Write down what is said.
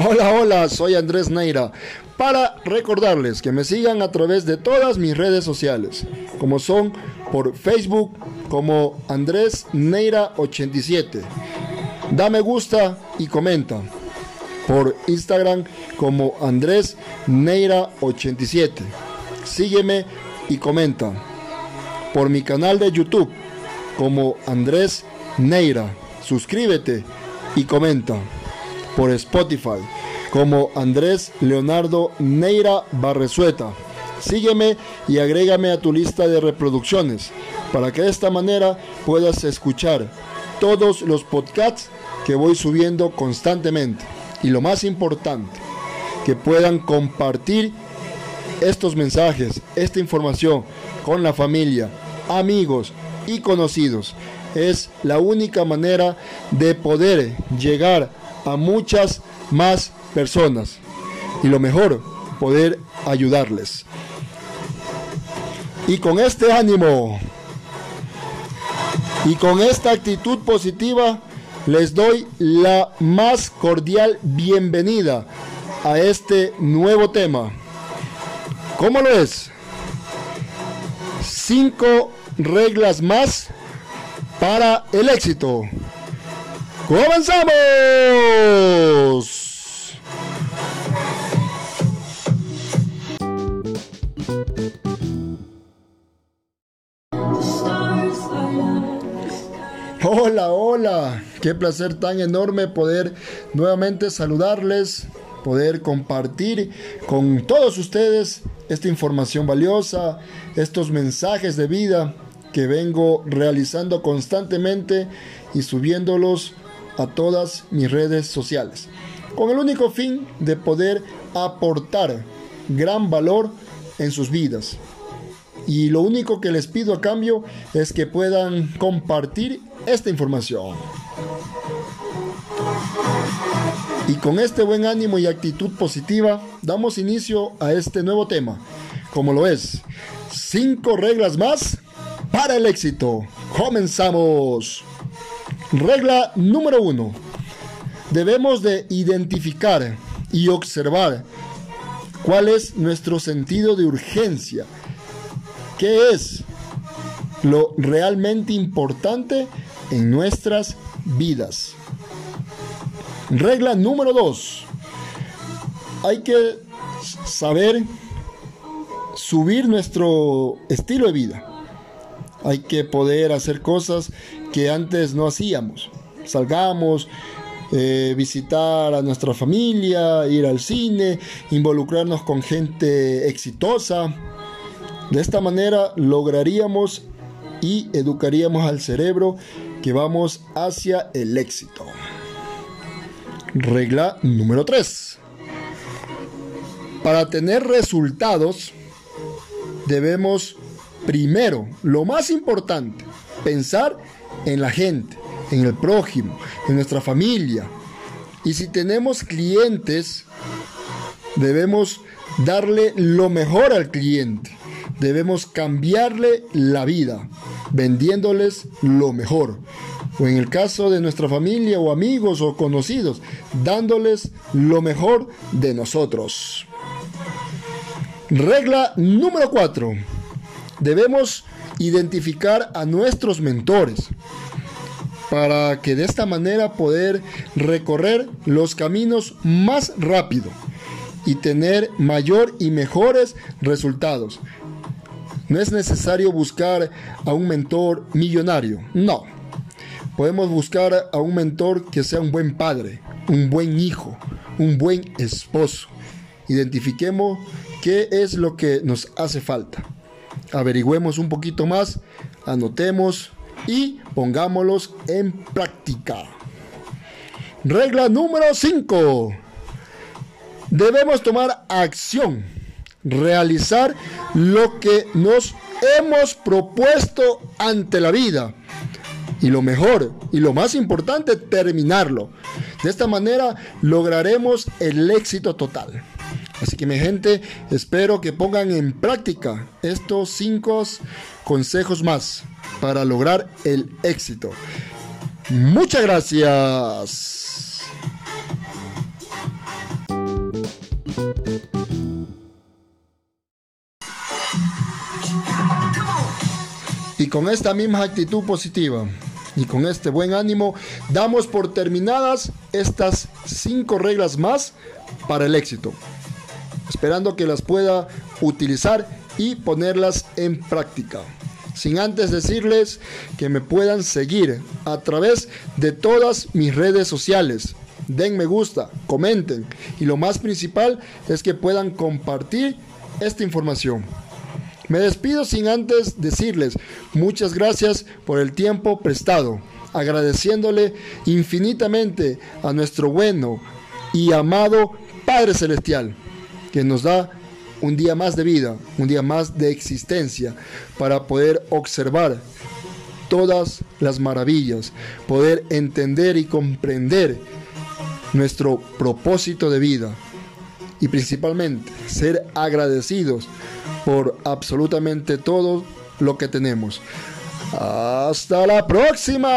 Hola, hola, soy Andrés Neira. Para recordarles que me sigan a través de todas mis redes sociales, como son por Facebook como Andrés Neira 87. Da me gusta y comenta. Por Instagram como Andrés Neira 87. Sígueme y comenta. Por mi canal de YouTube como Andrés Neira. Suscríbete y comenta por Spotify como Andrés Leonardo Neira Barresueta. Sígueme y agrégame a tu lista de reproducciones para que de esta manera puedas escuchar todos los podcasts que voy subiendo constantemente. Y lo más importante, que puedan compartir estos mensajes, esta información con la familia, amigos y conocidos. Es la única manera de poder llegar a muchas más personas. Y lo mejor, poder ayudarles. Y con este ánimo y con esta actitud positiva, les doy la más cordial bienvenida a este nuevo tema. ¿Cómo lo es? Cinco reglas más para el éxito. ¡Comenzamos! Hola, hola, qué placer tan enorme poder nuevamente saludarles, poder compartir con todos ustedes esta información valiosa, estos mensajes de vida que vengo realizando constantemente y subiéndolos a todas mis redes sociales, con el único fin de poder aportar gran valor en sus vidas. Y lo único que les pido a cambio es que puedan compartir esta información. Y con este buen ánimo y actitud positiva, damos inicio a este nuevo tema, como lo es, cinco reglas más para el éxito. Comenzamos. Regla número uno. Debemos de identificar y observar cuál es nuestro sentido de urgencia. ¿Qué es lo realmente importante en nuestras vidas? Regla número dos. Hay que saber subir nuestro estilo de vida. Hay que poder hacer cosas que antes no hacíamos. Salgamos, eh, visitar a nuestra familia, ir al cine, involucrarnos con gente exitosa. De esta manera lograríamos y educaríamos al cerebro que vamos hacia el éxito. Regla número 3. Para tener resultados debemos primero, lo más importante, pensar en la gente, en el prójimo, en nuestra familia. Y si tenemos clientes, debemos darle lo mejor al cliente. Debemos cambiarle la vida, vendiéndoles lo mejor. O en el caso de nuestra familia o amigos o conocidos, dándoles lo mejor de nosotros. Regla número 4. Debemos identificar a nuestros mentores para que de esta manera poder recorrer los caminos más rápido y tener mayor y mejores resultados. No es necesario buscar a un mentor millonario, no. Podemos buscar a un mentor que sea un buen padre, un buen hijo, un buen esposo. Identifiquemos qué es lo que nos hace falta averigüemos un poquito más, anotemos y pongámoslos en práctica. Regla número 5. Debemos tomar acción, realizar lo que nos hemos propuesto ante la vida. Y lo mejor y lo más importante, terminarlo. De esta manera lograremos el éxito total. Así que mi gente, espero que pongan en práctica estos cinco consejos más para lograr el éxito. Muchas gracias. Y con esta misma actitud positiva y con este buen ánimo, damos por terminadas estas cinco reglas más para el éxito esperando que las pueda utilizar y ponerlas en práctica. Sin antes decirles que me puedan seguir a través de todas mis redes sociales. Den me gusta, comenten y lo más principal es que puedan compartir esta información. Me despido sin antes decirles muchas gracias por el tiempo prestado, agradeciéndole infinitamente a nuestro bueno y amado Padre Celestial que nos da un día más de vida, un día más de existencia para poder observar todas las maravillas, poder entender y comprender nuestro propósito de vida y principalmente ser agradecidos por absolutamente todo lo que tenemos. Hasta la próxima.